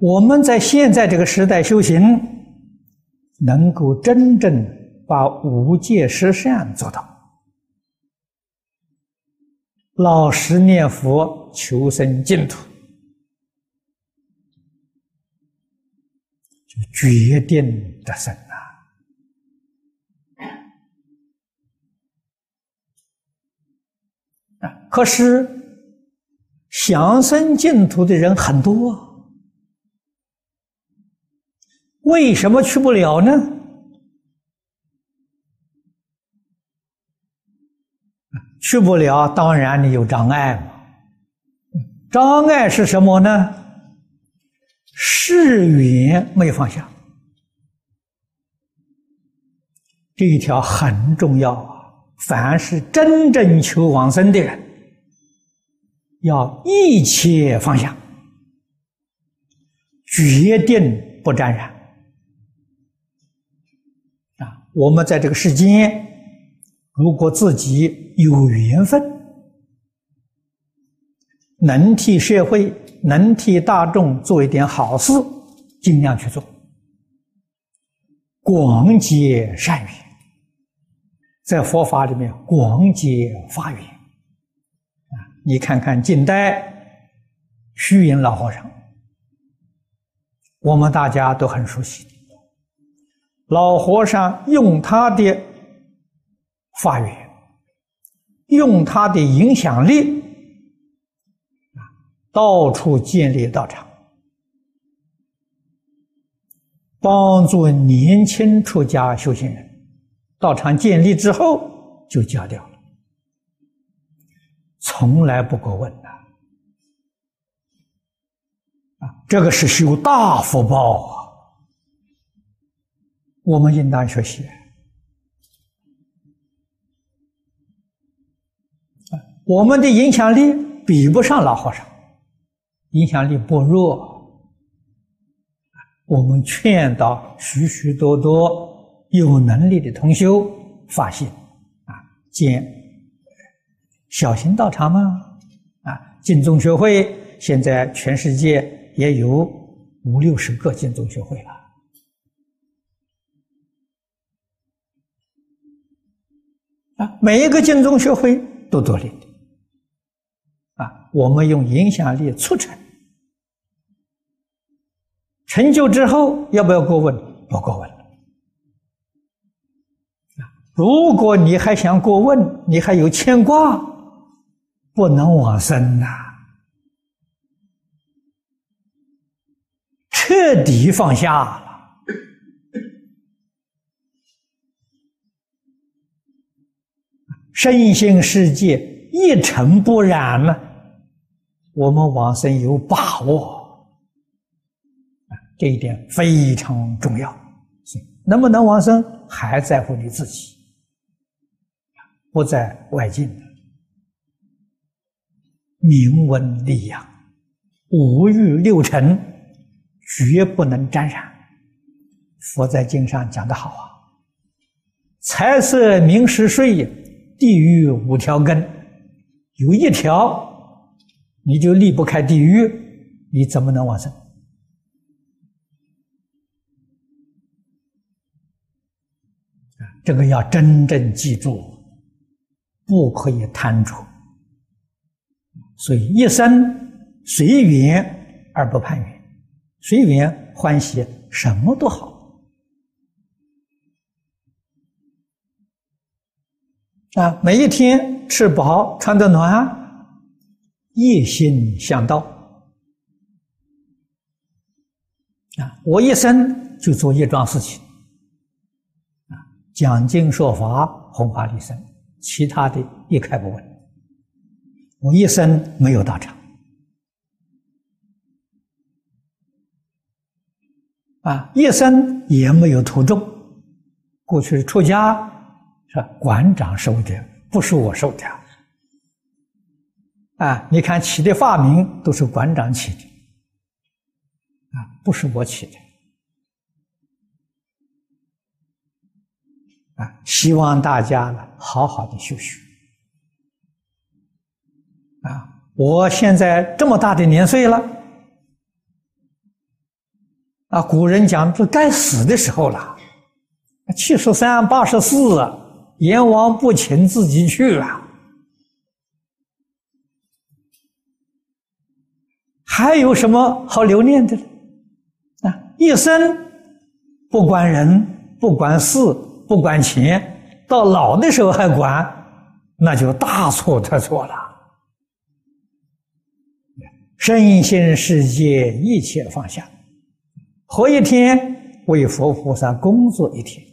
我们在现在这个时代修行，能够真正把无戒十善做到，老实念佛，求生净土，就决定得生啊！可是想生净土的人很多。为什么去不了呢？去不了，当然你有障碍嘛。障碍是什么呢？誓缘没放下，这一条很重要啊！凡是真正求往生的人，要一切放下，决定不沾染。啊我们在这个世间，如果自己有缘分，能替社会、能替大众做一点好事，尽量去做，广结善缘。在佛法里面，广结法缘。啊，你看看近代虚云老和尚，我们大家都很熟悉。老和尚用他的法缘，用他的影响力，到处建立道场，帮助年轻出家修行人。道场建立之后就交掉了，从来不过问的。啊，这个是修大福报啊。我们应当学习。我们的影响力比不上老和尚，影响力薄弱。我们劝导许许多多有能力的同修发心啊，建小型道场嘛，啊，净宗学会现在全世界也有五六十个净宗学会了。每一个净宗学会都独立的，啊，我们用影响力促成，成就之后要不要过问？不过问了。如果你还想过问，你还有牵挂，不能往生呐，彻底放下。身心世界一尘不染了，我们往生有把握，这一点非常重要。能不能往生还在乎你自己，不在外境。明文利养，五欲六尘绝不能沾染。佛在经上讲的好啊，财色名食睡。地狱五条根，有一条你就离不开地狱，你怎么能往生？这个要真正记住，不可以贪着。所以一生随缘而不攀缘，随缘欢喜，什么都好。啊，每一天吃饱穿得暖，一心向道。啊，我一生就做一桩事情，啊，讲经说法，弘法利生，其他的一概不问。我一生没有道场，啊，一生也没有徒众，过去出家。是馆长收的，不是我收的。啊，你看起的发名都是馆长起的，啊，不是我起的。啊，希望大家呢好好的修学。啊，我现在这么大的年岁了，啊，古人讲这该死的时候了，七十三、八十四，阎王不请自己去啊，还有什么好留念的呢？啊，一生不管人，不管事，不管钱，到老的时候还管，那就大错特错了。身心世界一切放下，活一天为佛菩萨工作一天。